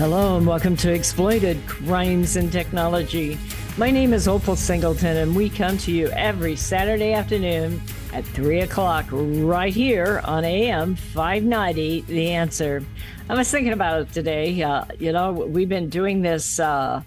Hello and welcome to Exploited Crimes and Technology. My name is Opal Singleton, and we come to you every Saturday afternoon at 3 o'clock right here on AM 590, The Answer. I was thinking about it today. Uh, you know, we've been doing this uh,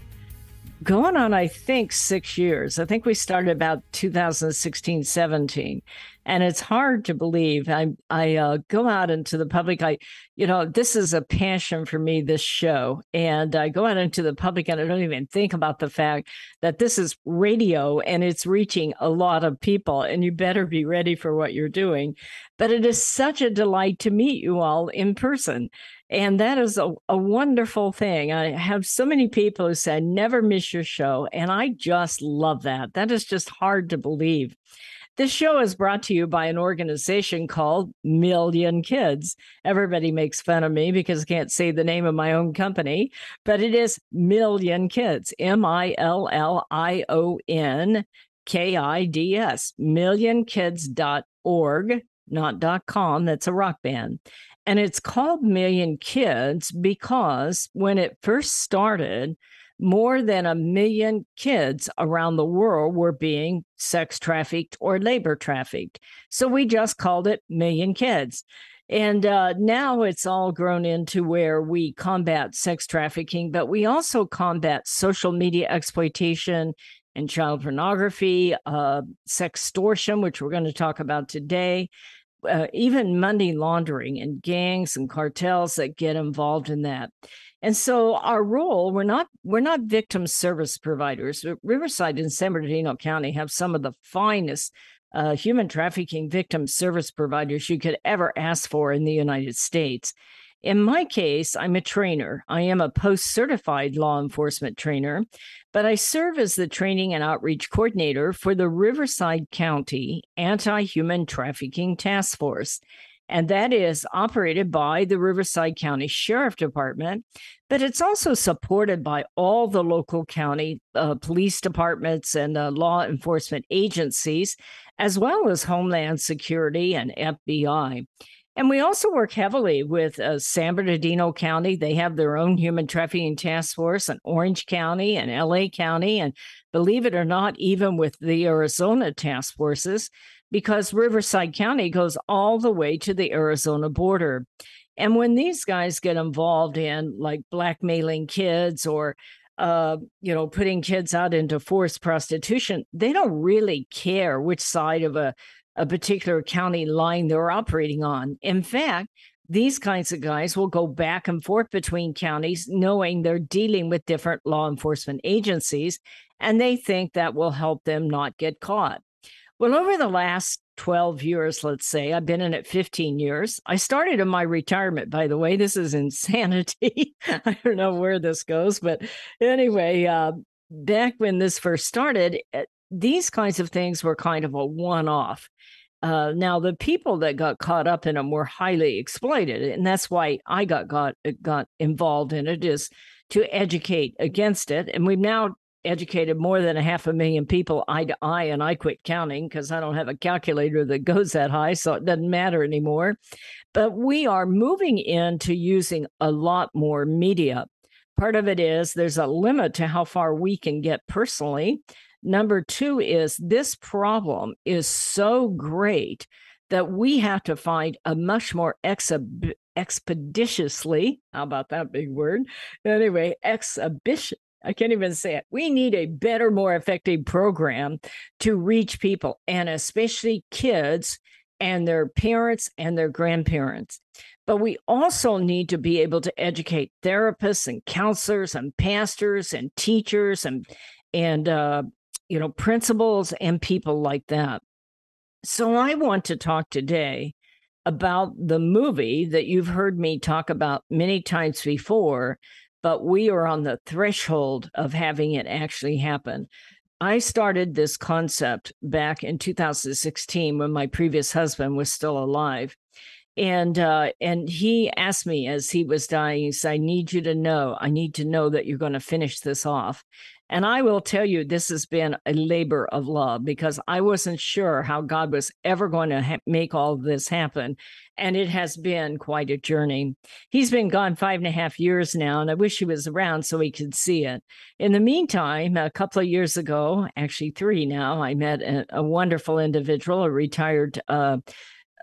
going on, I think, six years. I think we started about 2016, 17 and it's hard to believe. I I uh, go out into the public. I, you know, this is a passion for me. This show, and I go out into the public, and I don't even think about the fact that this is radio and it's reaching a lot of people. And you better be ready for what you're doing. But it is such a delight to meet you all in person. And that is a, a wonderful thing. I have so many people who say, never miss your show. And I just love that. That is just hard to believe. This show is brought to you by an organization called Million Kids. Everybody makes fun of me because I can't say the name of my own company, but it is Million Kids, M I L L I O N K I D S, millionkids.org, not .com. That's a rock band. And it's called Million Kids because when it first started, more than a million kids around the world were being sex trafficked or labor trafficked. So we just called it Million Kids. And uh, now it's all grown into where we combat sex trafficking, but we also combat social media exploitation and child pornography, uh, sextortion, which we're going to talk about today, uh, even money laundering and gangs and cartels that get involved in that. And so our role, we're not we're not victim service providers. Riverside and San Bernardino County have some of the finest uh, human trafficking victim service providers you could ever ask for in the United States. In my case, I'm a trainer. I am a post certified law enforcement trainer, but I serve as the training and outreach coordinator for the Riverside County Anti Human Trafficking Task Force and that is operated by the Riverside County Sheriff Department, but it's also supported by all the local county uh, police departments and uh, law enforcement agencies, as well as Homeland Security and FBI. And we also work heavily with uh, San Bernardino County. They have their own human trafficking task force, and Orange County and LA County, and believe it or not, even with the Arizona task forces because Riverside County goes all the way to the Arizona border. And when these guys get involved in like blackmailing kids or uh, you know, putting kids out into forced prostitution, they don't really care which side of a, a particular county line they're operating on. In fact, these kinds of guys will go back and forth between counties, knowing they're dealing with different law enforcement agencies, and they think that will help them not get caught. Well, over the last 12 years, let's say, I've been in it 15 years. I started in my retirement, by the way. This is insanity. I don't know where this goes, but anyway, uh, back when this first started, eh, these kinds of things were kind of a one off. Uh, now, the people that got caught up in them were highly exploited, and that's why I got got got involved in it. Is to educate against it, and we've now educated more than a half a million people eye to eye, and I quit counting because I don't have a calculator that goes that high, so it doesn't matter anymore. But we are moving into using a lot more media. Part of it is there's a limit to how far we can get personally. Number two is this problem is so great that we have to find a much more exhib- expeditiously, how about that big word? Anyway, exhibition, I can't even say it. We need a better, more effective program to reach people and especially kids and their parents and their grandparents. But we also need to be able to educate therapists and counselors and pastors and teachers and and uh, you know principals and people like that. So I want to talk today about the movie that you've heard me talk about many times before but we are on the threshold of having it actually happen. I started this concept back in 2016 when my previous husband was still alive. And uh, and he asked me as he was dying, he said, I need you to know, I need to know that you're going to finish this off. And I will tell you, this has been a labor of love because I wasn't sure how God was ever going to ha- make all this happen. And it has been quite a journey. He's been gone five and a half years now, and I wish he was around so he could see it. In the meantime, a couple of years ago, actually three now, I met a, a wonderful individual, a retired uh,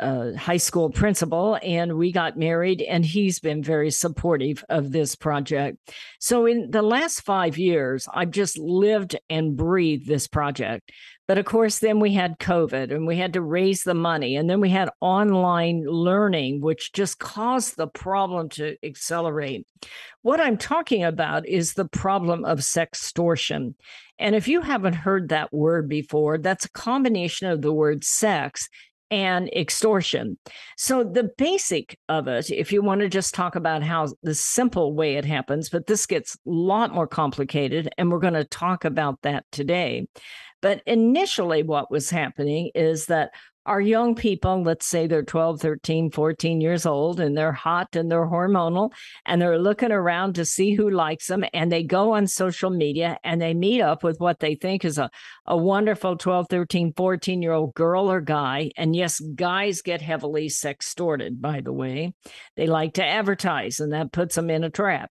uh, high school principal, and we got married, and he's been very supportive of this project. So, in the last five years, I've just lived and breathed this project. But of course, then we had COVID and we had to raise the money. And then we had online learning, which just caused the problem to accelerate. What I'm talking about is the problem of sextortion. And if you haven't heard that word before, that's a combination of the word sex and extortion. So, the basic of it, if you want to just talk about how the simple way it happens, but this gets a lot more complicated, and we're going to talk about that today. But initially, what was happening is that our young people, let's say they're 12, 13, 14 years old, and they're hot and they're hormonal, and they're looking around to see who likes them. And they go on social media and they meet up with what they think is a, a wonderful 12, 13, 14 year old girl or guy. And yes, guys get heavily sextorted, by the way. They like to advertise, and that puts them in a trap.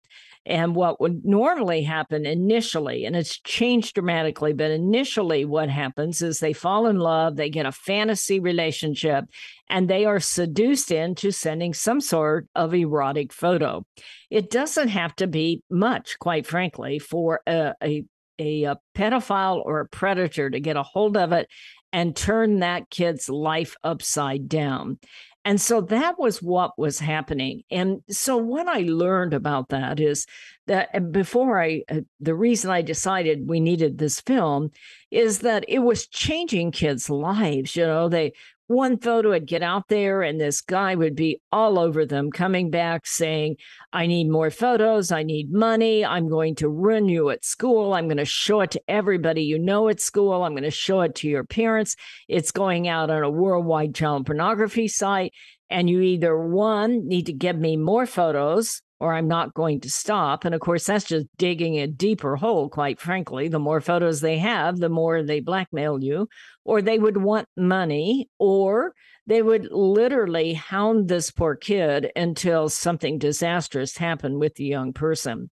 And what would normally happen initially, and it's changed dramatically, but initially what happens is they fall in love, they get a fantasy relationship, and they are seduced into sending some sort of erotic photo. It doesn't have to be much, quite frankly, for a, a a, a, pedophile or a predator to get a hold of it and turn that kid's life upside down. And so that was what was happening. And so what I learned about that is that before I, uh, the reason I decided we needed this film is that it was changing kids' lives. You know, they, one photo would get out there and this guy would be all over them coming back saying i need more photos i need money i'm going to ruin you at school i'm going to show it to everybody you know at school i'm going to show it to your parents. It's going out on a worldwide child pornography site and you either one need to give me more photos or I'm not going to stop. And of course, that's just digging a deeper hole, quite frankly. The more photos they have, the more they blackmail you, or they would want money, or they would literally hound this poor kid until something disastrous happened with the young person.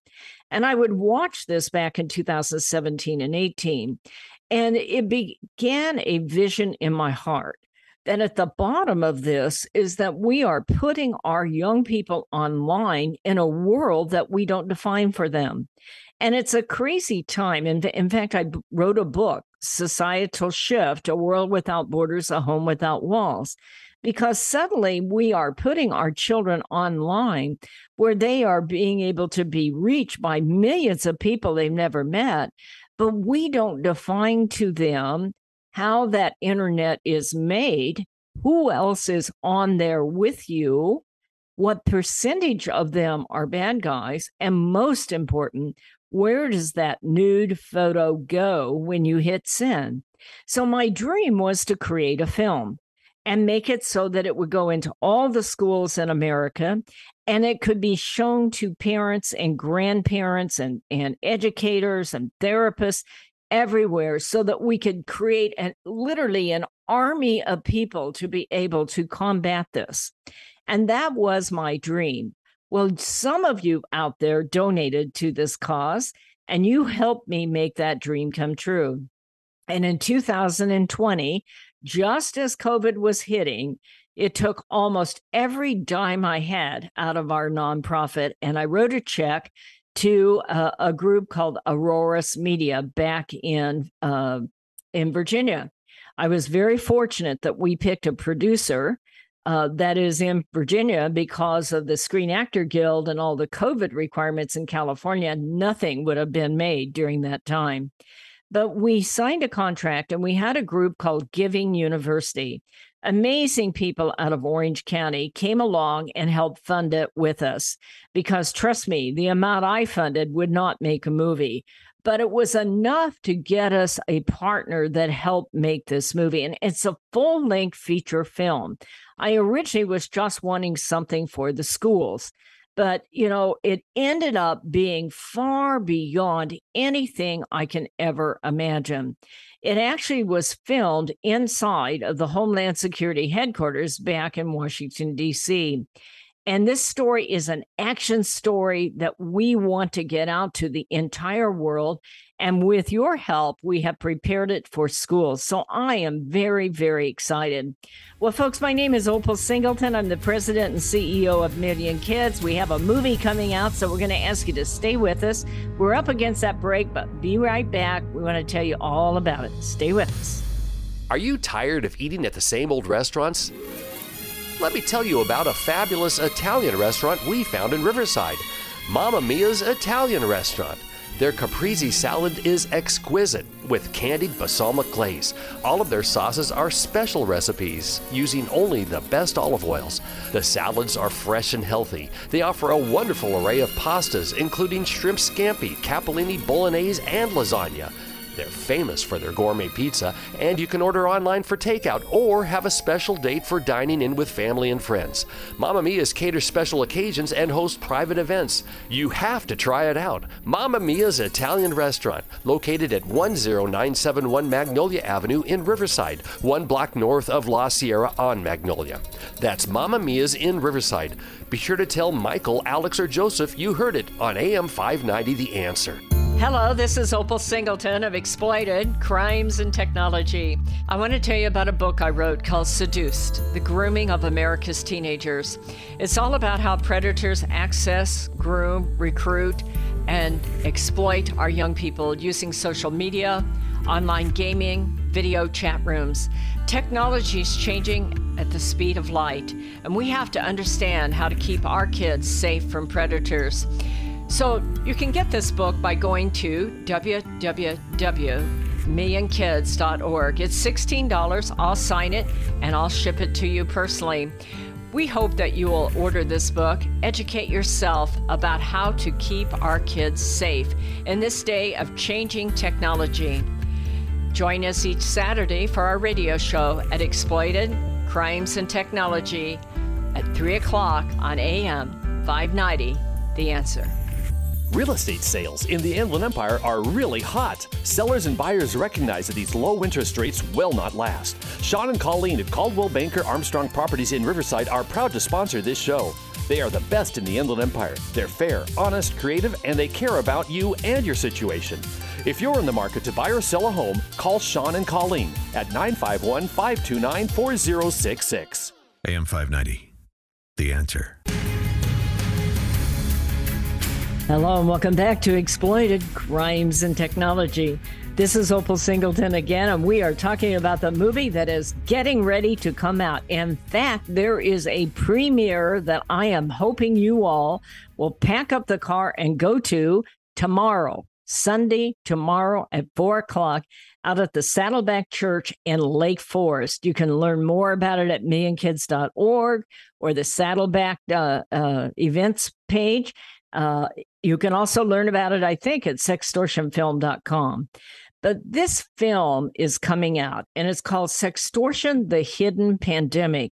And I would watch this back in 2017 and 18. And it began a vision in my heart that at the bottom of this is that we are putting our young people online in a world that we don't define for them. And it's a crazy time. In, in fact, I wrote a book, Societal Shift A World Without Borders, A Home Without Walls, because suddenly we are putting our children online where they are being able to be reached by millions of people they've never met. But we don't define to them how that internet is made, who else is on there with you, what percentage of them are bad guys, and most important, where does that nude photo go when you hit send? So, my dream was to create a film and make it so that it would go into all the schools in America and it could be shown to parents and grandparents and, and educators and therapists everywhere so that we could create an, literally an army of people to be able to combat this. And that was my dream. Well, some of you out there donated to this cause, and you helped me make that dream come true. And in 2020, just as COVID was hitting, it took almost every dime I had out of our nonprofit, and I wrote a check to a, a group called Auroras Media back in uh, in Virginia. I was very fortunate that we picked a producer uh, that is in Virginia because of the Screen Actor Guild and all the COVID requirements in California. Nothing would have been made during that time. But we signed a contract and we had a group called Giving University amazing people out of Orange County came along and helped fund it with us. Because trust me, the amount I funded would not make a movie, but it was enough to get us a partner that helped make this movie. And it's a full length feature film. I originally was just wanting something for the schools. But, you know, it ended up being far beyond anything I can ever imagine. It actually was filmed inside of the Homeland Security headquarters back in Washington, D.C. And this story is an action story that we want to get out to the entire world. And with your help, we have prepared it for schools. So I am very, very excited. Well, folks, my name is Opal Singleton. I'm the president and CEO of Million Kids. We have a movie coming out, so we're going to ask you to stay with us. We're up against that break, but be right back. We want to tell you all about it. Stay with us. Are you tired of eating at the same old restaurants? Let me tell you about a fabulous Italian restaurant we found in Riverside Mamma Mia's Italian Restaurant. Their caprese salad is exquisite with candied balsamic glaze. All of their sauces are special recipes using only the best olive oils. The salads are fresh and healthy. They offer a wonderful array of pastas, including shrimp scampi, capellini bolognese, and lasagna. They're famous for their gourmet pizza, and you can order online for takeout or have a special date for dining in with family and friends. Mamma Mia's caters special occasions and hosts private events. You have to try it out. Mamma Mia's Italian Restaurant, located at 10971 Magnolia Avenue in Riverside, one block north of La Sierra on Magnolia. That's Mamma Mia's in Riverside. Be sure to tell Michael, Alex, or Joseph you heard it on AM 590 The Answer. Hello, this is Opal Singleton of Exploited Crimes and Technology. I want to tell you about a book I wrote called Seduced The Grooming of America's Teenagers. It's all about how predators access, groom, recruit, and exploit our young people using social media, online gaming, video chat rooms. Technology is changing at the speed of light, and we have to understand how to keep our kids safe from predators. So you can get this book by going to www.millionkids.org. It's $16. I'll sign it and I'll ship it to you personally. We hope that you will order this book, educate yourself about how to keep our kids safe in this day of changing technology. Join us each Saturday for our radio show at Exploited Crimes and Technology at 3 o'clock on AM 590. The answer. Real estate sales in the Inland Empire are really hot. Sellers and buyers recognize that these low interest rates will not last. Sean and Colleen at Coldwell Banker Armstrong Properties in Riverside are proud to sponsor this show. They are the best in the Inland Empire. They're fair, honest, creative, and they care about you and your situation. If you're in the market to buy or sell a home, call Sean and Colleen at 951 529 4066. AM 590. The answer. Hello, and welcome back to Exploited Crimes and Technology. This is Opal Singleton again, and we are talking about the movie that is getting ready to come out. In fact, there is a premiere that I am hoping you all will pack up the car and go to tomorrow, Sunday, tomorrow at four o'clock out at the Saddleback Church in Lake Forest. You can learn more about it at millionkids.org or the Saddleback uh, uh, events page. Uh, you can also learn about it, I think, at sextortionfilm.com. But this film is coming out and it's called Sextortion The Hidden Pandemic.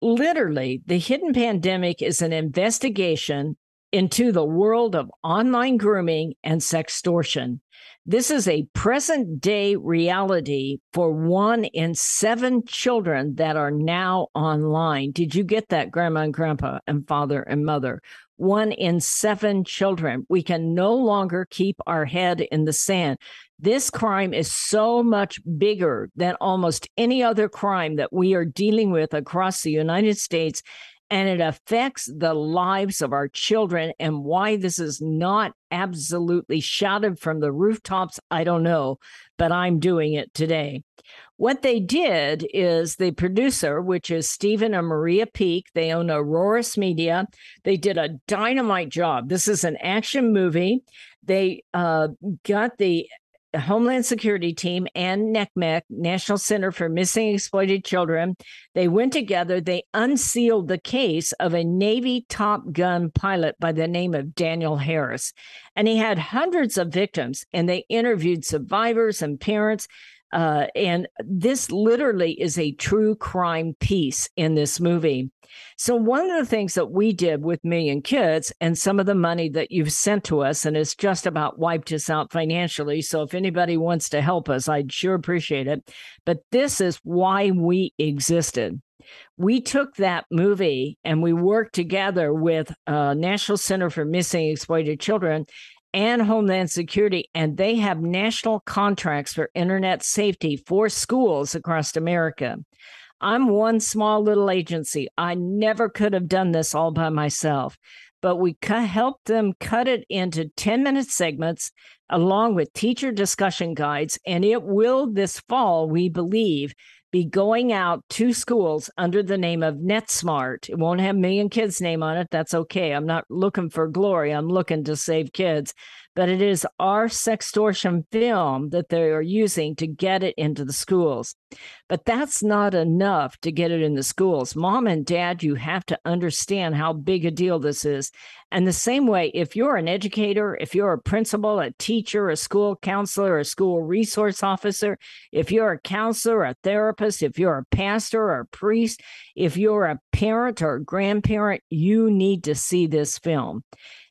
Literally, The Hidden Pandemic is an investigation into the world of online grooming and sextortion. This is a present day reality for one in seven children that are now online. Did you get that, grandma and grandpa, and father and mother? One in seven children. We can no longer keep our head in the sand. This crime is so much bigger than almost any other crime that we are dealing with across the United States. And it affects the lives of our children. And why this is not absolutely shouted from the rooftops, I don't know, but I'm doing it today. What they did is the producer, which is Stephen and Maria Peak, they own Auroras Media. They did a dynamite job. This is an action movie. They uh, got the Homeland Security Team and NCMEC, National Center for Missing Exploited Children. They went together. They unsealed the case of a Navy Top Gun pilot by the name of Daniel Harris. And he had hundreds of victims, and they interviewed survivors and parents. Uh, and this literally is a true crime piece in this movie. So, one of the things that we did with Million Kids and some of the money that you've sent to us, and it's just about wiped us out financially. So, if anybody wants to help us, I'd sure appreciate it. But this is why we existed. We took that movie and we worked together with uh, National Center for Missing Exploited Children and Homeland Security, and they have national contracts for internet safety for schools across America. I'm one small little agency. I never could have done this all by myself, but we helped them cut it into 10 minute segments along with teacher discussion guides. And it will this fall, we believe, be going out to schools under the name of NetSmartz. It won't have Million Kids name on it. That's okay. I'm not looking for glory. I'm looking to save kids but it is our sextortion film that they are using to get it into the schools. But that's not enough to get it in the schools. Mom and dad, you have to understand how big a deal this is. And the same way, if you're an educator, if you're a principal, a teacher, a school counselor, a school resource officer, if you're a counselor, a therapist, if you're a pastor or a priest, if you're a parent or a grandparent, you need to see this film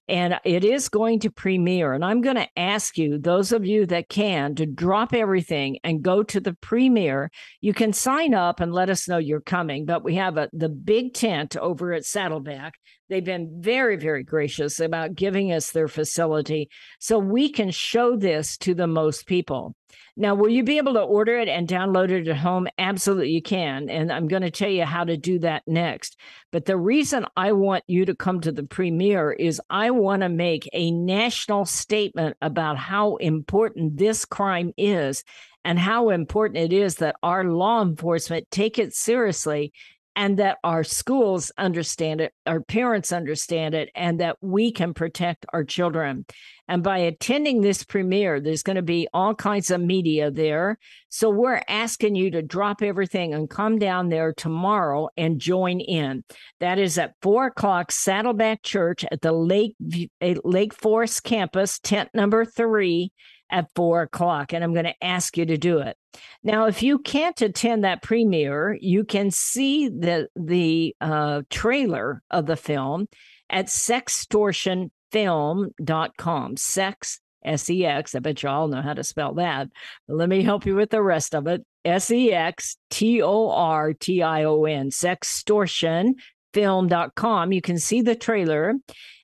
and it is going to premiere. And I'm going to ask you, those of you that can, to drop everything and go to the premiere. You can sign up and let us know you're coming. But we have a, the big tent over at Saddleback. They've been very, very gracious about giving us their facility so we can show this to the most people. Now, will you be able to order it and download it at home? Absolutely, you can. And I'm going to tell you how to do that next. But the reason I want you to come to the premiere is I want to make a national statement about how important this crime is and how important it is that our law enforcement take it seriously and that our schools understand it, our parents understand it, and that we can protect our children. And by attending this premiere, there's going to be all kinds of media there. So we're asking you to drop everything and come down there tomorrow and join in. That is at four o'clock, Saddleback Church at the Lake eh, Lake Forest campus, tent number three at four o'clock, and I'm going to ask you to do it. Now, if you can't attend that premiere, you can see the the uh, trailer of the film at sextortionfilm.com. Sex S E X. I bet you all know how to spell that. Let me help you with the rest of it. S E X T O R T I O N. Sextortionfilm.com. You can see the trailer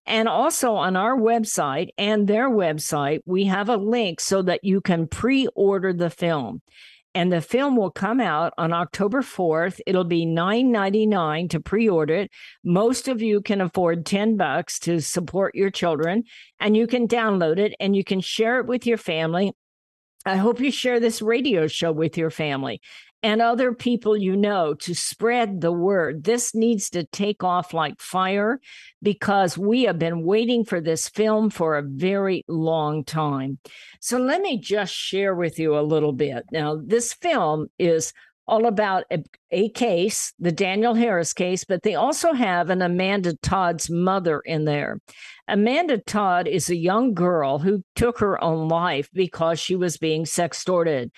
and also on our website and their website, we have a link so that you can pre order the film. And the film will come out on October 4th. It'll be $9.99 to pre order it. Most of you can afford 10 bucks to support your children, and you can download it and you can share it with your family. I hope you share this radio show with your family and other people you know to spread the word. This needs to take off like fire because we have been waiting for this film for a very long time. So let me just share with you a little bit. Now, this film is all about a, a, case, the Daniel Harris case, but they also have an Amanda Todd's mother in there. Amanda Todd is a young girl who took her own life because she was being sextorted.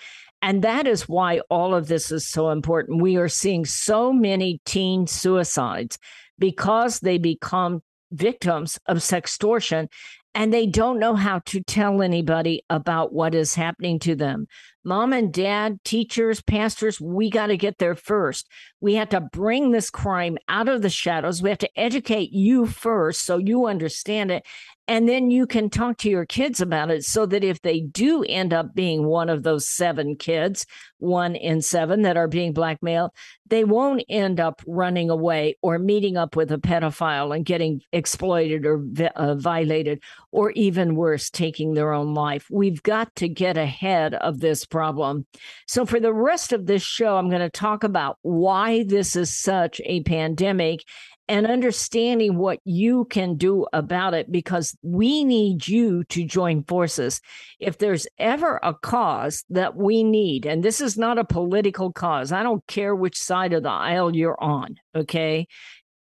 And that is why all of this is so important. We are seeing so many teen suicides because they become victims of sextortion and they don't know how to tell anybody about what is happening to them. Mom and dad, teachers, pastors, we got to get there first. We have to bring this crime out of the shadows. We have to educate you first so you understand it. And then you can talk to your kids about it so that if they do end up being one of those seven kids, one in seven that are being blackmailed, they won't end up running away or meeting up with a pedophile and getting exploited or uh, violated, or even worse, taking their own life. We've got to get ahead of this problem. So, for the rest of this show, I'm going to talk about why this is such a pandemic and understanding what you can do about it because we need you to join forces. If there's ever a cause that we need, and this is not a political cause, I don't care which side of the aisle you're on, okay?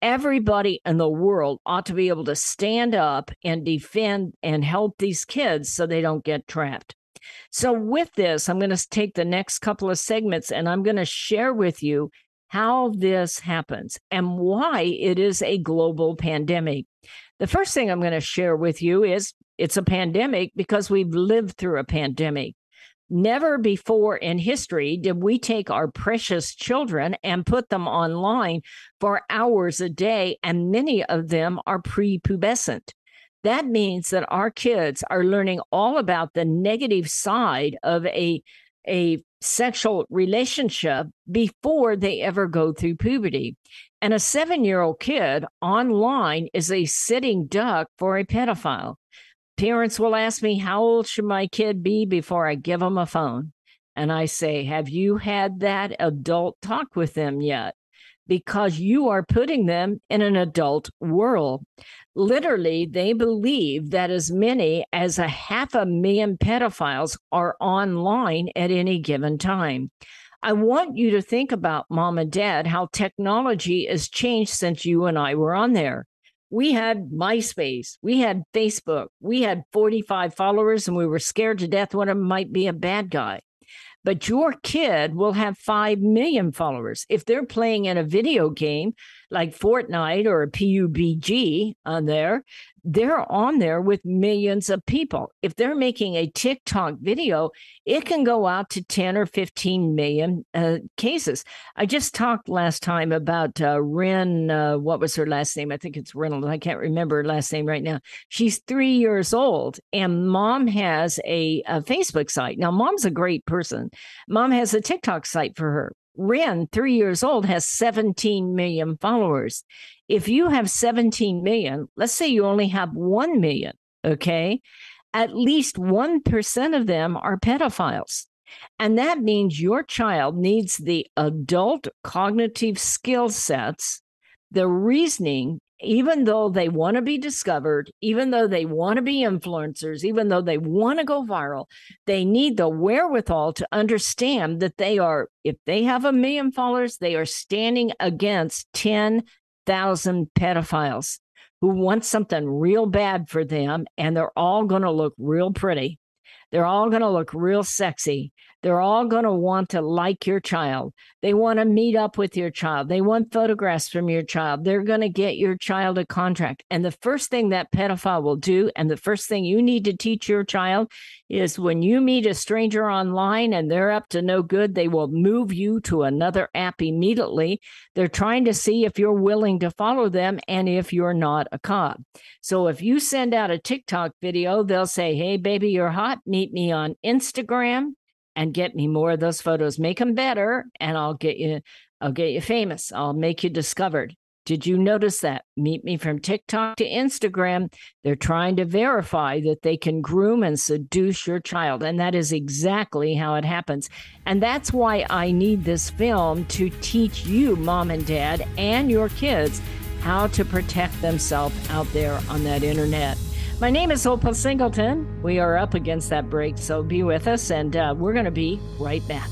Everybody in the world ought to be able to stand up and defend and help these kids so they don't get trapped. So, with this, I'm going to take the next couple of segments and I'm going to share with you how this happens and why it is a global pandemic. The first thing I'm going to share with you is it's a pandemic because we've lived through a pandemic. Never before in history did we take our precious children and put them online for hours a day, and many of them are prepubescent. That means that our kids are learning all about the negative side of a, a sexual relationship before they ever go through puberty. And a seven year old kid online is a sitting duck for a pedophile. Parents will ask me, How old should my kid be before I give them a phone? And I say, Have you had that adult talk with them yet? Because you are putting them in an adult world. Literally, they believe that as many as a half a million pedophiles are online at any given time. I want you to think about mom and dad, how technology has changed since you and I were on there we had MySpace, we had Facebook, we had 45 followers, and we were scared to death one of them might be a bad guy. But your kid will have 5 million followers. If they're playing in a video game like Fortnite or a PUBG on there, they're on there with millions of people. If they're making a TikTok video, it can go out to 10 or 15 million uh, cases. I just talked last time about uh, Wren, uh, what was her last name? I think it's Reynolds. I can't remember her last name right now. She's three years old, and mom has a, a Facebook site. Now, mom's a great person. Mom has a TikTok site for her. Wren, three years old, has 17 million followers. If you have 17 million, let's say you only have 1 million, okay, at least 1% of them are pedophiles. And that means your child needs the adult cognitive skill sets, the reasoning, even though they want to be discovered, even though they want to be influencers, even though they want to go viral, they need the wherewithal to understand that they are, if they have a million followers, they are standing against 10,000 pedophiles who want something real bad for them, and they're all going to look real pretty. They're all going to look real sexy. They're all going to want to like your child. They want to meet up with your child. They want photographs from your child. They're going to get your child a contract. And the first thing that pedophile will do, and the first thing you need to teach your child is when you meet a stranger online and they're up to no good, they will move you to another app immediately. They're trying to see if you're willing to follow them and if you're not a cop. So if you send out a TikTok video, they'll say, Hey, baby, you're hot. Meet me on Instagram and get me more of those photos. Make them better, and I'll get you. I'll get you famous. I'll make you discovered. Did you notice that? Meet me from TikTok to Instagram. They're trying to verify that they can groom and seduce your child. And that is exactly how it happens. And that's why I need this film to teach you, mom and dad, and your kids how to protect themselves out there on that internet. My name is Opal Singleton. We are up against that break, so be with us, and uh, we're going to be right back.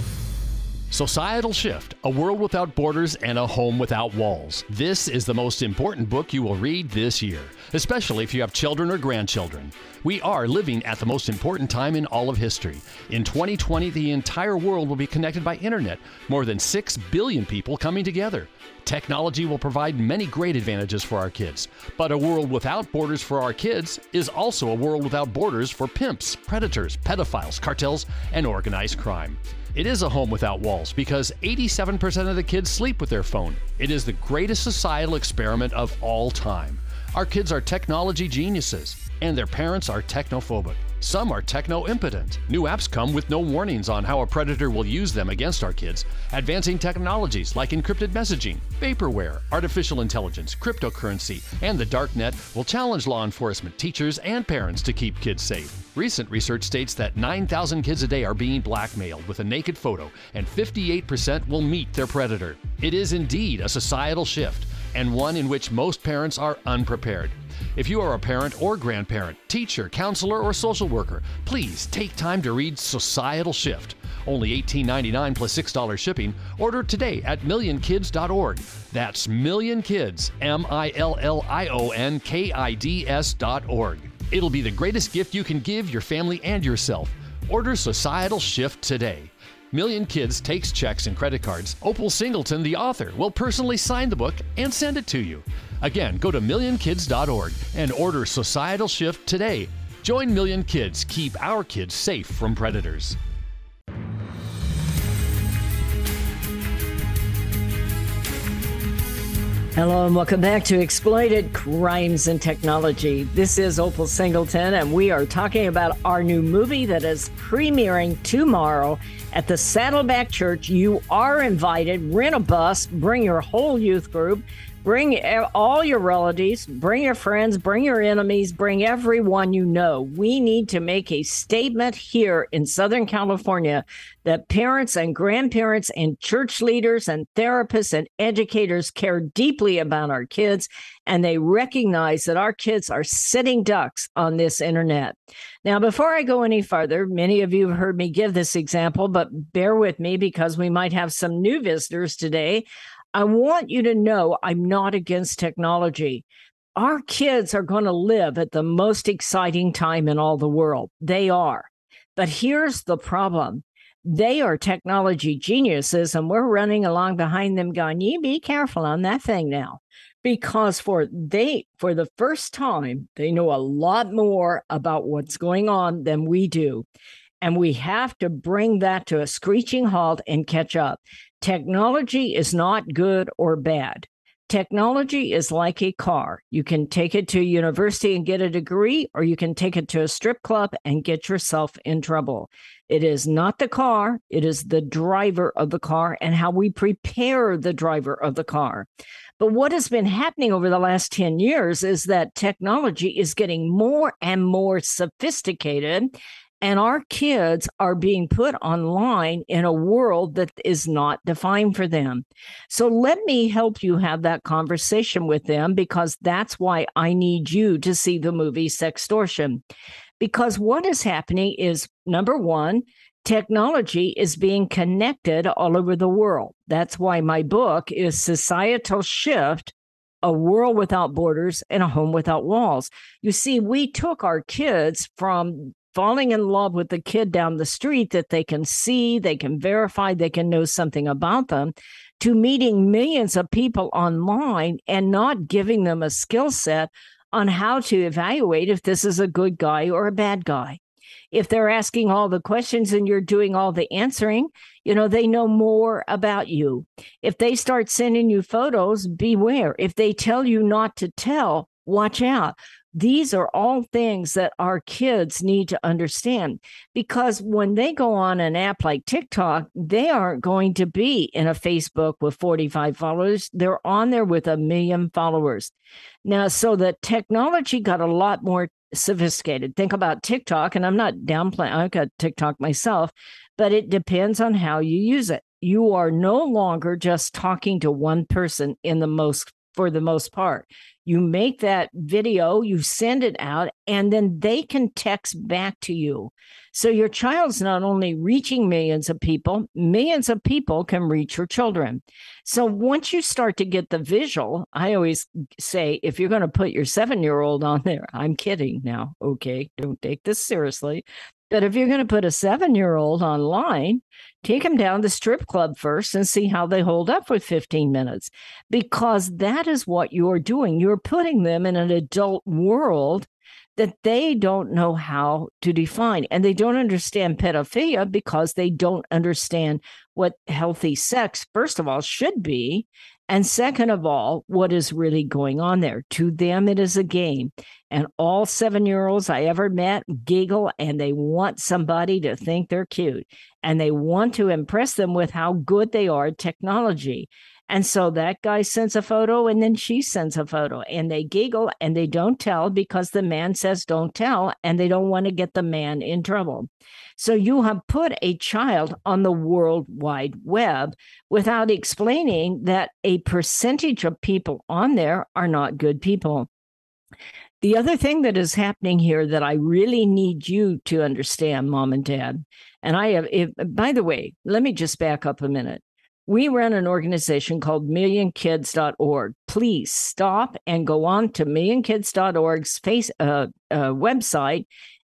Societal Shift A World Without Borders and a Home Without Walls. This is the most important book you will read this year, especially if you have children or grandchildren. We are living at the most important time in all of history. In 2020, the entire world will be connected by internet, more than 6 billion people coming together. Technology will provide many great advantages for our kids, but a world without borders for our kids is also a world without borders for pimps, predators, pedophiles, cartels, and organized crime. It is a home without walls because 87% of the kids sleep with their phone. It is the greatest societal experiment of all time. Our kids are technology geniuses, and their parents are technophobic. Some are techno impotent. New apps come with no warnings on how a predator will use them against our kids. Advancing technologies like encrypted messaging, vaporware, artificial intelligence, cryptocurrency, and the dark net will challenge law enforcement, teachers, and parents to keep kids safe. Recent research states that 9,000 kids a day are being blackmailed with a naked photo, and 58% will meet their predator. It is indeed a societal shift, and one in which most parents are unprepared. If you are a parent or grandparent, teacher, counselor, or social worker, please take time to read Societal Shift. Only $18.99 plus $6 shipping. Order today at millionkids.org. That's millionkids, M I L L I O N K I D S.org. It'll be the greatest gift you can give your family and yourself. Order Societal Shift today. Million Kids takes checks and credit cards. Opal Singleton, the author, will personally sign the book and send it to you. Again, go to millionkids.org and order Societal Shift today. Join Million Kids. Keep our kids safe from predators. Hello and welcome back to Exploited Crimes and Technology. This is Opal Singleton, and we are talking about our new movie that is premiering tomorrow at the Saddleback Church. You are invited. Rent a bus, bring your whole youth group. Bring all your relatives, bring your friends, bring your enemies, bring everyone you know. We need to make a statement here in Southern California that parents and grandparents and church leaders and therapists and educators care deeply about our kids and they recognize that our kids are sitting ducks on this internet. Now, before I go any further, many of you have heard me give this example, but bear with me because we might have some new visitors today. I want you to know I'm not against technology. Our kids are going to live at the most exciting time in all the world. They are. But here's the problem they are technology geniuses, and we're running along behind them going, You be careful on that thing now. Because for they for the first time, they know a lot more about what's going on than we do. And we have to bring that to a screeching halt and catch up. Technology is not good or bad. Technology is like a car. You can take it to a university and get a degree, or you can take it to a strip club and get yourself in trouble. It is not the car, it is the driver of the car and how we prepare the driver of the car. But what has been happening over the last 10 years is that technology is getting more and more sophisticated and our kids are being put online in a world that is not defined for them. So let me help you have that conversation with them because that's why I need you to see the movie Sextortion. Because what is happening is number one, technology is being connected all over the world. That's why my book is Societal Shift a world without borders and a home without walls. You see, we took our kids from falling in love with the kid down the street that they can see, they can verify, they can know something about them, to meeting millions of people online and not giving them a skill set on how to evaluate if this is a good guy or a bad guy. If they're asking all the questions and you're doing all the answering, you know, they know more about you. If they start sending you photos, beware. If they tell you not to tell, watch out. These are all things that our kids need to understand because when they go on an app like TikTok, they aren't going to be in a Facebook with 45 followers. They're on there with a million followers. Now, so the technology got a lot more sophisticated. Think about TikTok, and I'm not downplaying, I've got TikTok myself, but it depends on how you use it. You are no longer just talking to one person in the most for the most part. You make that video, you send it out, and then they can text back to you. So your child's not only reaching millions of people, millions of people can reach your children. So once you start to get the visual, I always say if you're going to put your seven year old on there, I'm kidding now. Okay. Don't take this seriously. But if you're going to put a seven year old online, take them down to the strip club first and see how they hold up for 15 minutes, because that is what you're doing. You're putting them in an adult world that they don't know how to define. And they don't understand pedophilia because they don't understand what healthy sex, first of all, should be. And second of all, what is really going on there? To them, it is a game. And all seven year olds I ever met giggle and they want somebody to think they're cute and they want to impress them with how good they are at technology. And so that guy sends a photo and then she sends a photo and they giggle and they don't tell because the man says don't tell and they don't want to get the man in trouble. So you have put a child on the World Wide Web without explaining that a percentage of people on there are not good people. The other thing that is happening here that I really need you to understand, mom and dad, and I have, if, by the way, let me just back up a minute. We run an organization called millionkids.org. Please stop and go on to millionkids.org's face uh, uh, website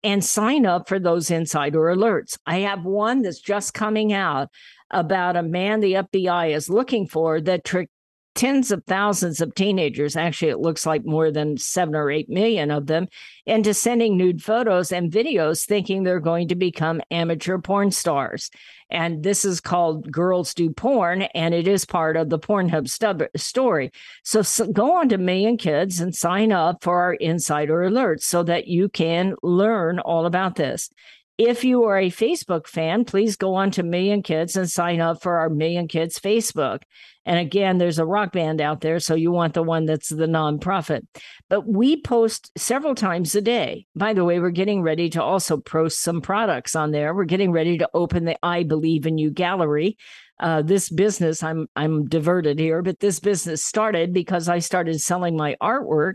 and sign up for those insider alerts. I have one that's just coming out about a man the FBI is looking for that tricked tens of thousands of teenagers, actually, it looks like more than seven or eight million of them, into sending nude photos and videos thinking they're going to become amateur porn stars. And this is called Girls Do Porn, and it is part of the Pornhub stub- story. So, so go on to Million Kids and sign up for our insider alerts so that you can learn all about this. If you are a Facebook fan, please go on to Million Kids and sign up for our Million Kids Facebook. And again, there's a rock band out there, so you want the one that's the nonprofit. But we post several times a day. By the way, we're getting ready to also post some products on there. We're getting ready to open the I Believe in You gallery. Uh, this business, I'm I'm diverted here, but this business started because I started selling my artwork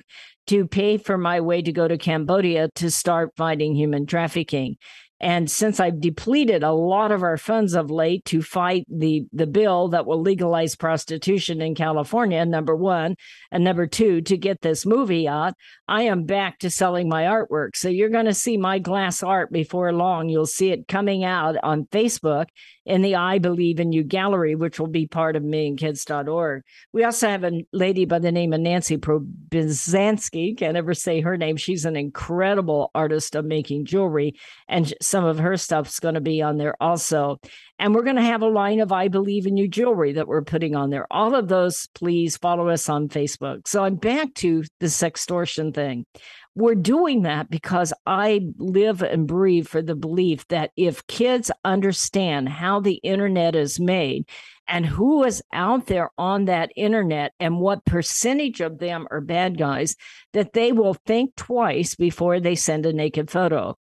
to pay for my way to go to Cambodia to start fighting human trafficking. And since I've depleted a lot of our funds of late to fight the, the bill that will legalize prostitution in California, number one, and number two, to get this movie out, I am back to selling my artwork. So you're going to see my glass art before long. You'll see it coming out on Facebook in the I Believe in You gallery, which will be part of millionkids.org. We also have a lady by the name of Nancy Probizanski. Can't ever say her name. She's an incredible artist of making jewelry, and some of her stuff's going to be on there also. And we're going to have a line of I Believe in You jewelry that we're putting on there. All of those, please follow us on Facebook. So I'm back to the sextortion thing. We're doing that because I live and breathe for the belief that if kids understand how the internet is made and who is out there on that internet and what percentage of them are bad guys, that they will think twice before they send a naked photo.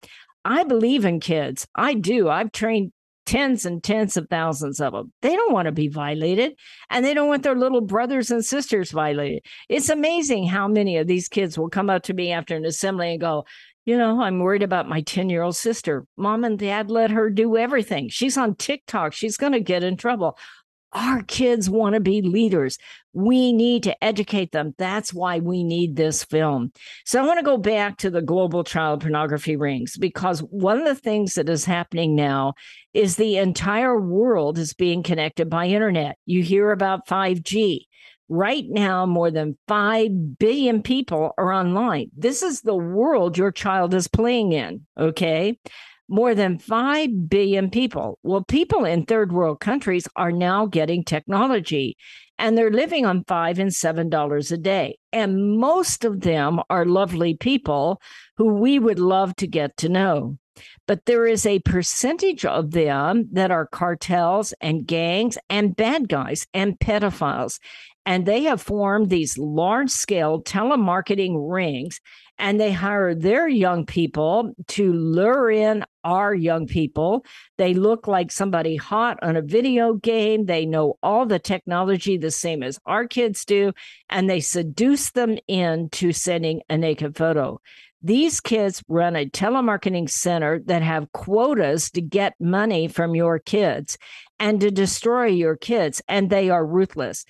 I believe in kids. I do. I've trained tens and tens of thousands of them. They don't want to be violated and they don't want their little brothers and sisters violated. It's amazing how many of these kids will come up to me after an assembly and go, you know, I'm worried about my 10 year old sister. Mom and dad let her do everything. She's on TikTok. She's going to get in trouble. Our kids want to be leaders. We need to educate them. That's why we need this film. So I want to go back to the global child pornography rings because one of the things that is happening now is the entire world is being connected by internet. You hear about 5G. Right now, more than 5 billion people are online. This is the world your child is playing in. Okay more than 5 billion people. Well, people in third world countries are now getting technology and they're living on five and seven dollars a day. And most of them are lovely people who we would love to get to know. But there is a percentage of them that are cartels and gangs and bad guys and pedophiles. And they have formed these large scale telemarketing rings and they hire their young people to lure in our young people. They look like somebody hot on a video game. They know all the technology the same as our kids do, and they seduce them into sending a naked photo. These kids run a telemarketing center that have quotas to get money from your kids and to destroy your kids, and they are ruthless.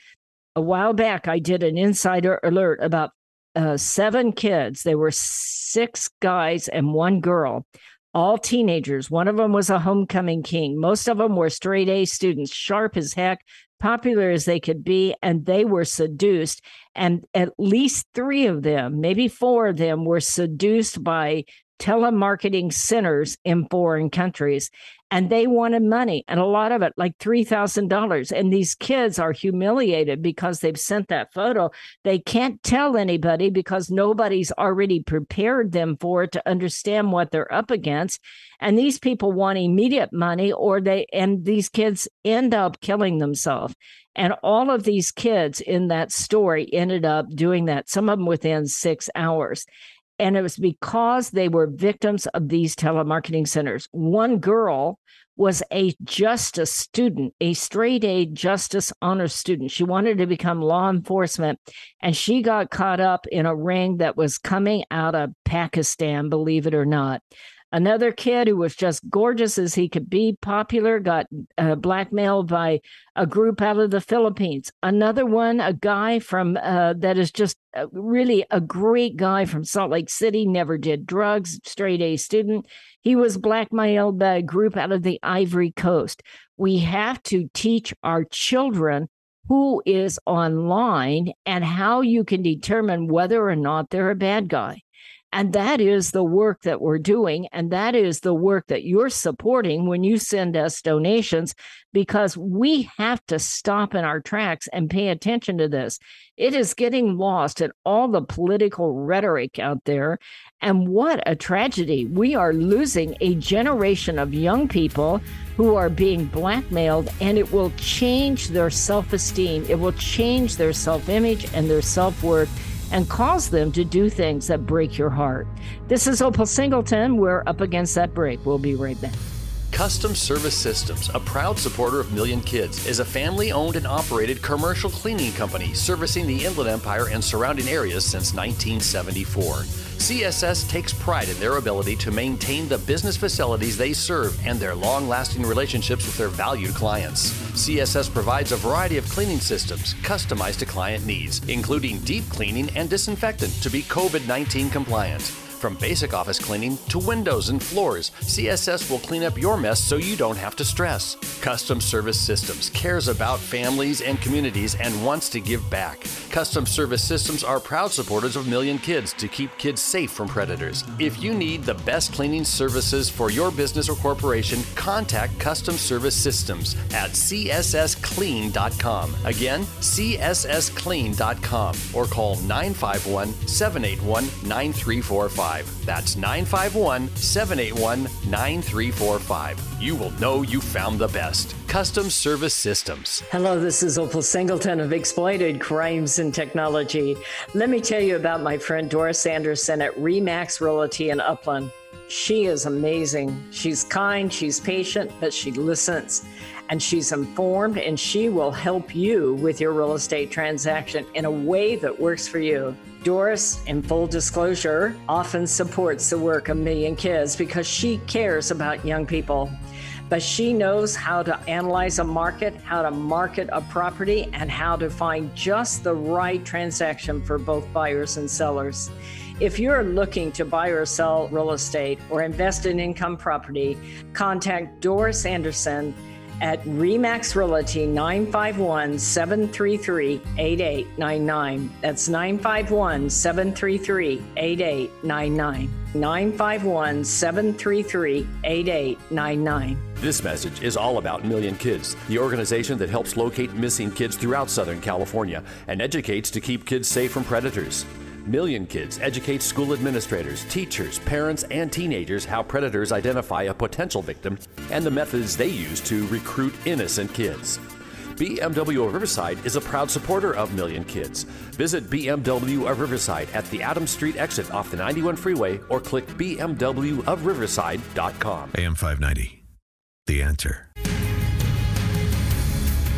A while back, I did an insider alert about uh, seven kids. They were six guys and one girl, all teenagers. One of them was a homecoming king. Most of them were straight A students, sharp as heck, popular as they could be, and they were seduced. And at least three of them, maybe four of them, were seduced by telemarketing centers in foreign countries and they wanted money and a lot of it like $3000 and these kids are humiliated because they've sent that photo. They can't tell anybody because nobody's already prepared them for it to understand what they're up against. And these people want immediate money or they and these kids end up killing themselves. And all of these kids in that story ended up doing that some of them within 6 hours and it was because they were victims of these telemarketing centers. One girl was a justice student, a straight A justice honor student. She wanted to become law enforcement, and she got caught up in a ring that was coming out of Pakistan, believe it or not. Another kid who was just gorgeous as he could be, popular, got uh, blackmailed by a group out of the Philippines. Another one, a guy from uh, that is just uh, really a great guy from Salt Lake City, never did drugs, straight A student. He was blackmailed by a group out of the Ivory Coast. We have to teach our children who is online and how you can determine whether or not they're a bad guy. And that is the work that we're doing. And that is the work that you're supporting when you send us donations, because we have to stop in our tracks and pay attention to this. It is getting lost in all the political rhetoric out there. And what a tragedy. We are losing a generation of young people who are being blackmailed, and it will change their self esteem. It will change their self image and their self worth and cause them to do things that break your heart. This is Opal Singleton. We're up against that break. We'll be right back. Custom Service Systems, a proud supporter of Million Kids, is a family owned and operated commercial cleaning company servicing the Inland Empire and surrounding areas since 1974. CSS takes pride in their ability to maintain the business facilities they serve and their long lasting relationships with their valued clients. CSS provides a variety of cleaning systems customized to client needs, including deep cleaning and disinfectant to be COVID 19 compliant. From basic office cleaning to windows and floors, CSS will clean up your mess so you don't have to stress. Custom Service Systems cares about families and communities and wants to give back. Custom Service Systems are proud supporters of Million Kids to keep kids safe from predators. If you need the best cleaning services for your business or corporation, contact Custom Service Systems at cssclean.com. Again, cssclean.com or call 951 781 9345. That's 951 781 9345. You will know you found the best. Custom Service Systems. Hello, this is Opal Singleton of Exploited Crimes and Technology. Let me tell you about my friend Doris Anderson at Remax Realty in Upland. She is amazing. She's kind, she's patient, but she listens and she's informed and she will help you with your real estate transaction in a way that works for you. Doris, in full disclosure, often supports the work of Million Kids because she cares about young people. But she knows how to analyze a market, how to market a property, and how to find just the right transaction for both buyers and sellers. If you're looking to buy or sell real estate or invest in income property, contact Doris Anderson at Remax Realty 951 733 8899. That's 951 733 8899. 951 733 8899. This message is all about Million Kids, the organization that helps locate missing kids throughout Southern California and educates to keep kids safe from predators. Million Kids educates school administrators, teachers, parents, and teenagers how predators identify a potential victim and the methods they use to recruit innocent kids. BMW of Riverside is a proud supporter of Million Kids. Visit BMW of Riverside at the Adams Street exit off the 91 freeway or click bmwofriverside.com. AM 590. The answer.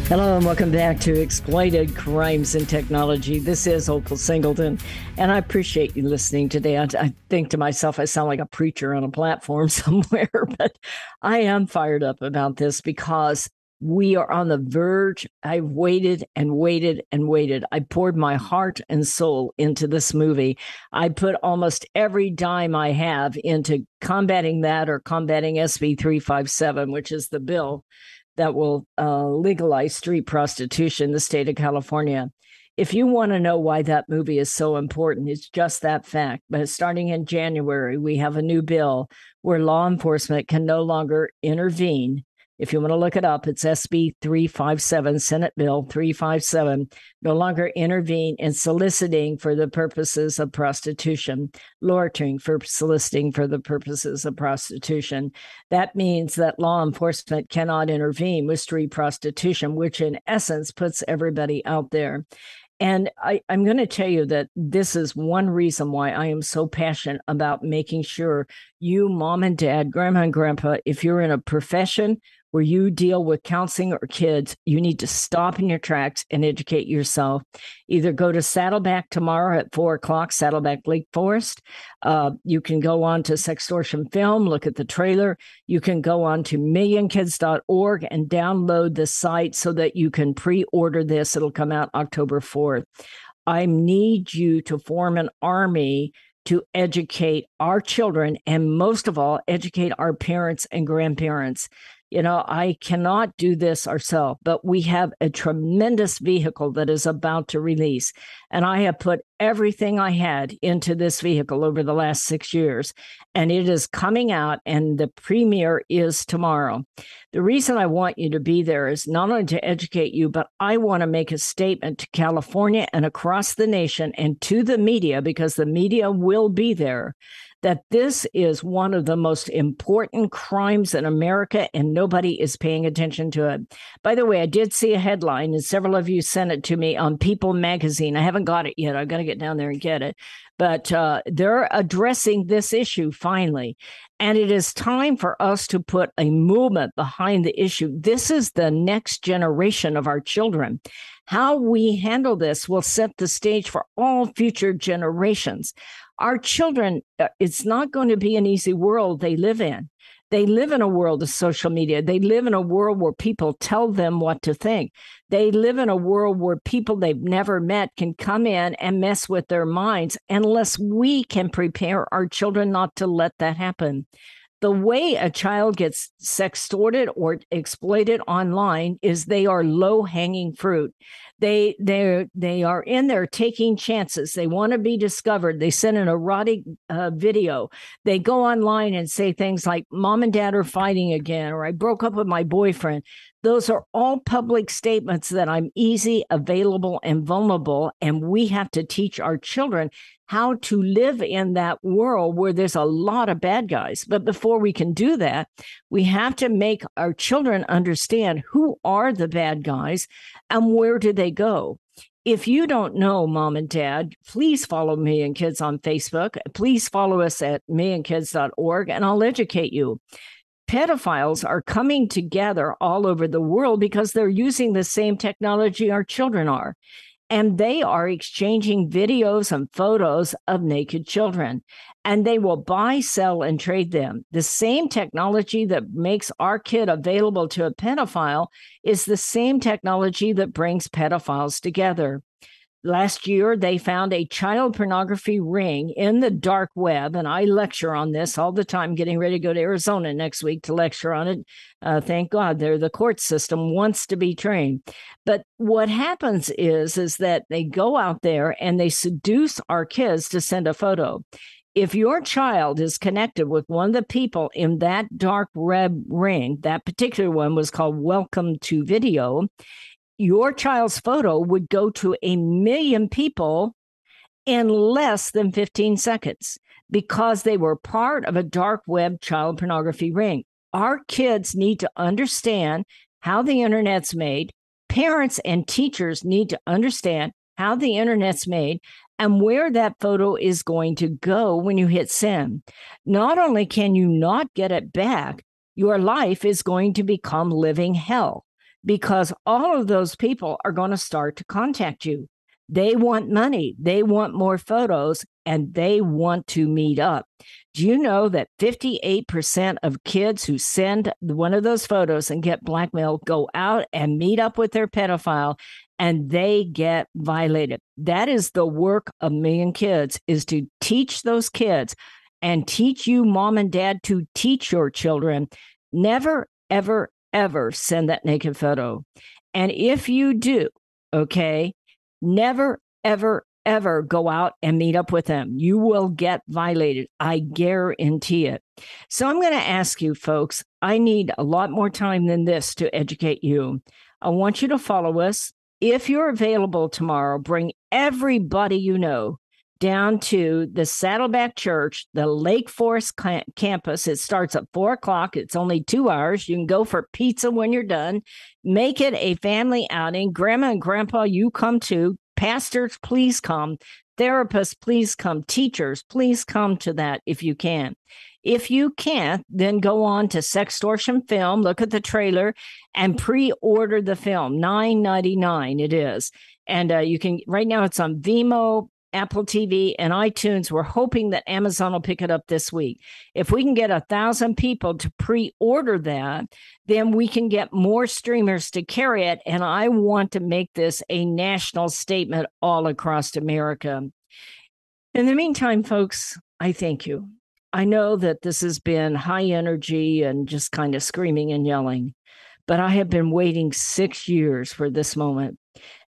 Hello and welcome back to Exploited Crimes and Technology. This is Opal Singleton, and I appreciate you listening today. I, I, think to myself, I sound like a preacher on a platform somewhere, but I am fired up about this because we are on the verge. I've waited and waited and waited. I poured my heart and soul into this movie. I put almost every dime I have into combating that or combating SB 357, which is the bill that will uh, legalize street prostitution in the state of California. If you want to know why that movie is so important, it's just that fact. But starting in January, we have a new bill where law enforcement can no longer intervene if you want to look it up, it's SB 357, Senate Bill 357, no longer intervene in soliciting for the purposes of prostitution, loitering for soliciting for the purposes of prostitution. That means that law enforcement cannot intervene with street prostitution, which in essence puts everybody out there. And I, am going to tell you that this is one reason why I am so passionate about making sure you, mom and dad, grandma and grandpa, if you're in a profession where you deal with counseling or kids, you need to stop in your tracks and educate yourself. Either go to Saddleback tomorrow at four o'clock, Saddleback Lake Forest. Uh, you can go on to Sextortion Film, look at the trailer. You can go on to millionkids.org and download the site so that you can pre order this. It'll come out October 4th. I need you to form an army to educate our children and most of all educate our parents and grandparents you know, I cannot do this ourselves, but we have a tremendous vehicle that is about to release. And I have put everything I had into this vehicle over the last six years, and it is coming out, and the premiere is tomorrow. The reason I want you to be there is not only to educate you, but I want to make a statement to California and across the nation and to the media, because the media will be there that this is one of the most important crimes in America and nobody is paying attention to it. By the way, I did see a headline and several of you sent it to me on People magazine. I haven't got it yet. I've got to get down there and get it. But uh, they're addressing this issue finally. And it is time for us to put a movement behind the issue. This is the next generation of our children. How we handle this will set the stage for all future generations our children, uh, it's not going to be an easy world they live in. They live in a world of social media. They live in a world where people tell them what to think. They live in a world where people they've never met can come in and mess with their minds unless we can prepare our children not to let that happen. The way a child gets sextorted or exploited online is they are low hanging fruit. They they they are in there taking chances. They want to be discovered. They send an erotic uh, video. They go online and say things like mom and dad are fighting again or i broke up with my boyfriend those are all public statements that i'm easy available and vulnerable and we have to teach our children how to live in that world where there's a lot of bad guys. But before we can do that, we have to make our children understand who are the bad guys and where do they go. If you don't know, mom and dad, please follow Million Kids on Facebook. Please follow us at millionkids.org and I'll educate you pedophiles are coming together all over the world because they're using the same technology our children are. And they are exchanging videos and photos of naked children. And they will buy sell and trade them. The same technology that makes our kid available to a pedophile is the same technology that brings pedophiles together Last year, they found a child pornography ring in the dark web, and I lecture on this all the time, getting ready to go to Arizona next week to lecture on it. Uh, thank God, there the court system wants to be trained. But what happens is, is that they go out there and they seduce our kids to send a photo if your child is connected with one of the people in that dark web ring, that particular one was called Welcome to Video, your child's photo would go to a million people in less than 15 seconds because they were part of a dark web child pornography ring. Our kids need to understand how the internet's made. Parents and teachers need to understand how the internet's made and where that photo is going to go when you hit send. Not only can you not get it back, your life is going to become living hell because all of those people are going to start to contact you. They want money, they want more photos, and they want to meet up. Do you know that 58% of kids who send one of those photos and get blackmailed go out and meet up with their pedophile and they get violated? That is the work of Million Kids is to teach those kids and teach you mom and dad to teach your children never ever ever send that naked photo. And if you do, okay, never, ever, ever go out and meet up with them. You will get violated. I guarantee it. So I'm going to ask you, folks, I need a lot more time than this to educate you. I want you to follow us. If you're available tomorrow, bring everybody you know down to the Saddleback Church, the Lake Forest campus. It starts at four o'clock. It's only two hours. You can go for pizza when you're done. Make it a family outing. Grandma and grandpa, you come too. Pastors, please come. Therapists, please come. Teachers, please come to that if you can. If you can't, then go on to Sextortion Film, look at the trailer, and pre-order the film. Nine ninety nine it is, and uh, you can. Right now, it's on Vimeo, Apple TV, and iTunes. We're hoping that Amazon will pick it up this week. If we can get a thousand people to pre-order that, then we can get more streamers to carry it. And I want to make this a national statement all across America. In the meantime, folks, I thank you. I know that this has been high energy and just kind of screaming and yelling, but I have been waiting six years for this moment,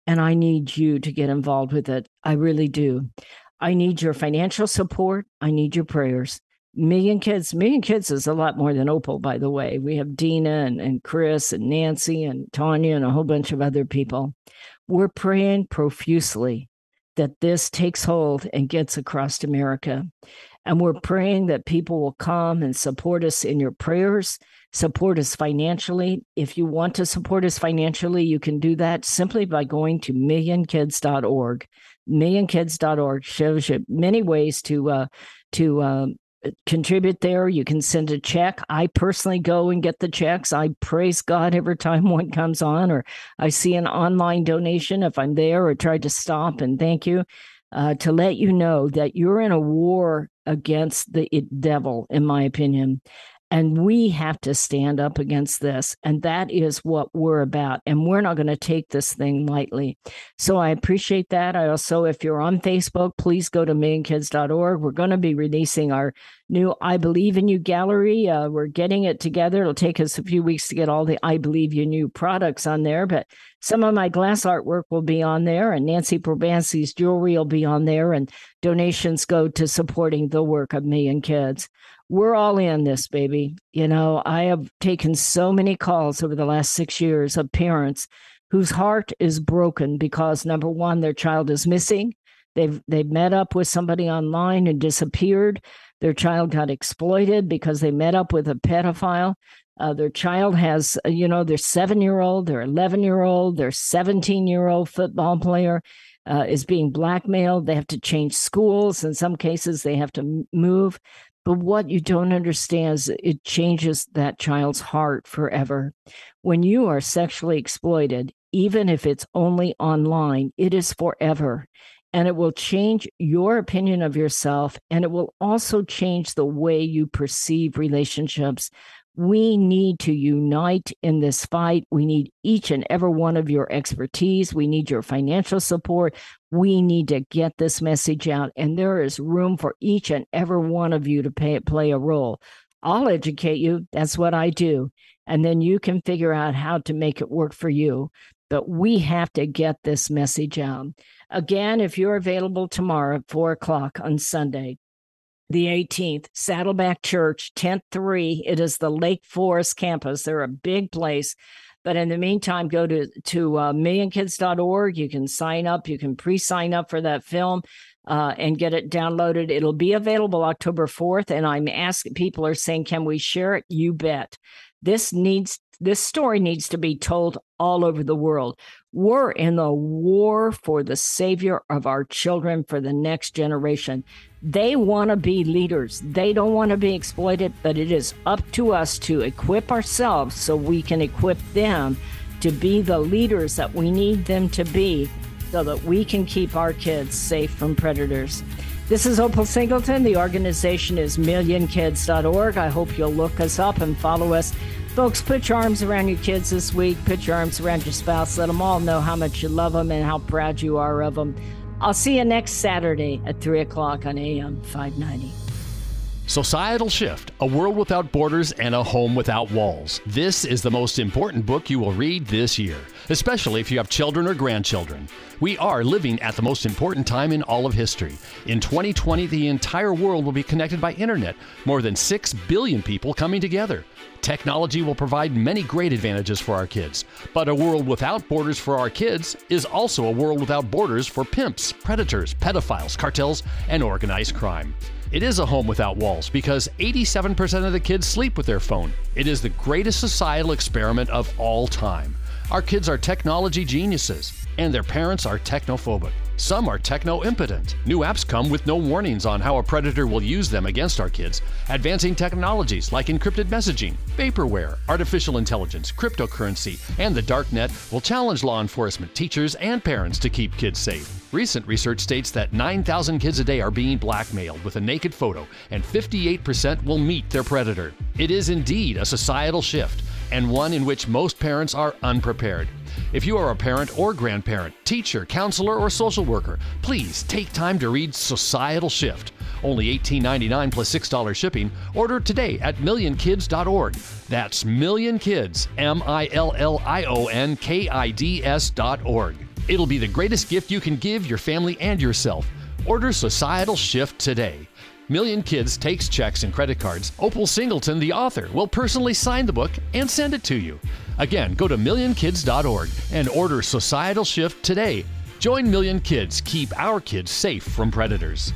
and I need you to get involved with it. I really do. I need your financial support. I need your prayers. Million Kids, Million Kids is a lot more than Opal, by the way. We have Dina and, and Chris and Nancy and Tanya and a whole bunch of other people. We're praying profusely that this takes hold and gets across America. And we're praying that people will come and support us in your prayers, support us financially. If you want to support us financially, you can do that simply by going to millionkids.org. Millionkids.org shows you many ways to uh, to uh, contribute there. You can send a check. I personally go and get the checks. I praise God every time one comes on, or I see an online donation if I'm there, or try to stop and thank you uh, to let you know that you're in a war against the devil, in my opinion. And we have to stand up against this. And that is what we're about. And we're not going to take this thing lightly. So I appreciate that. I also, if you're on Facebook, please go to millionkids.org. We're going to be releasing our new I Believe in You gallery. Uh, we're getting it together. It'll take us a few weeks to get all the I Believe in You products on there, but some of my glass artwork will be on there, and Nancy Probanski's jewelry will be on there, and donations go to supporting the work of Million Kids we're all in this, baby. You know, I have taken so many calls over the last six years of parents whose heart is broken because number one, their child is missing. They've they've met up with somebody online and disappeared. Their child got exploited because they met up with a pedophile. Uh, their child has, uh, you know, their seven year old, their 11 year old, their 17 year old football player uh, is being blackmailed. They have to change schools. In some cases, they have to move. But what you don't understand is it changes that child's heart forever. When you are sexually exploited, even if it's only online, it is forever. And it will change your opinion of yourself. And it will also change the way you perceive relationships. We need to unite in this fight. We need each and every one of your expertise. We need your financial support. We need to get this message out. And there is room for each and every one of you to pay, play a role. I'll educate you. That's what I do. And then you can figure out how to make it work for you. But we have to get this message out. Again, if you're available tomorrow at four o'clock on Sunday, the 18th, Saddleback Church, tent three. It is the Lake Forest campus. They're a big place. But in the meantime, go to, to uh, millionkids.org. You can sign up. You can pre sign up for that film uh, and get it downloaded. It'll be available October 4th. And I'm asking, people are saying, can we share it? You bet. This needs this story needs to be told all over the world. We're in the war for the savior of our children for the next generation. They want to be leaders. They don't want to be exploited, but it is up to us to equip ourselves so we can equip them to be the leaders that we need them to be so that we can keep our kids safe from predators. This is Opal Singleton. The organization is millionkids.org. I hope you'll look us up and follow us Folks, put your arms around your kids this week. Put your arms around your spouse. Let them all know how much you love them and how proud you are of them. I'll see you next Saturday at 3 o'clock on AM 590. Societal Shift A World Without Borders and a Home Without Walls. This is the most important book you will read this year, especially if you have children or grandchildren. We are living at the most important time in all of history. In 2020, the entire world will be connected by internet, more than 6 billion people coming together. Technology will provide many great advantages for our kids, but a world without borders for our kids is also a world without borders for pimps, predators, pedophiles, cartels, and organized crime. It is a home without walls because 87% of the kids sleep with their phone. It is the greatest societal experiment of all time. Our kids are technology geniuses, and their parents are technophobic. Some are techno impotent. New apps come with no warnings on how a predator will use them against our kids. Advancing technologies like encrypted messaging, vaporware, artificial intelligence, cryptocurrency, and the darknet will challenge law enforcement, teachers, and parents to keep kids safe. Recent research states that 9,000 kids a day are being blackmailed with a naked photo, and 58% will meet their predator. It is indeed a societal shift, and one in which most parents are unprepared. If you are a parent or grandparent, teacher, counselor, or social worker, please take time to read Societal Shift. Only $18.99 plus $6 shipping. Order today at millionkids.org. That's millionkids, M I L L I O N K I D S.org. It'll be the greatest gift you can give your family and yourself. Order Societal Shift today. Million Kids takes checks and credit cards. Opal Singleton, the author, will personally sign the book and send it to you. Again, go to millionkids.org and order Societal Shift today. Join Million Kids. Keep our kids safe from predators.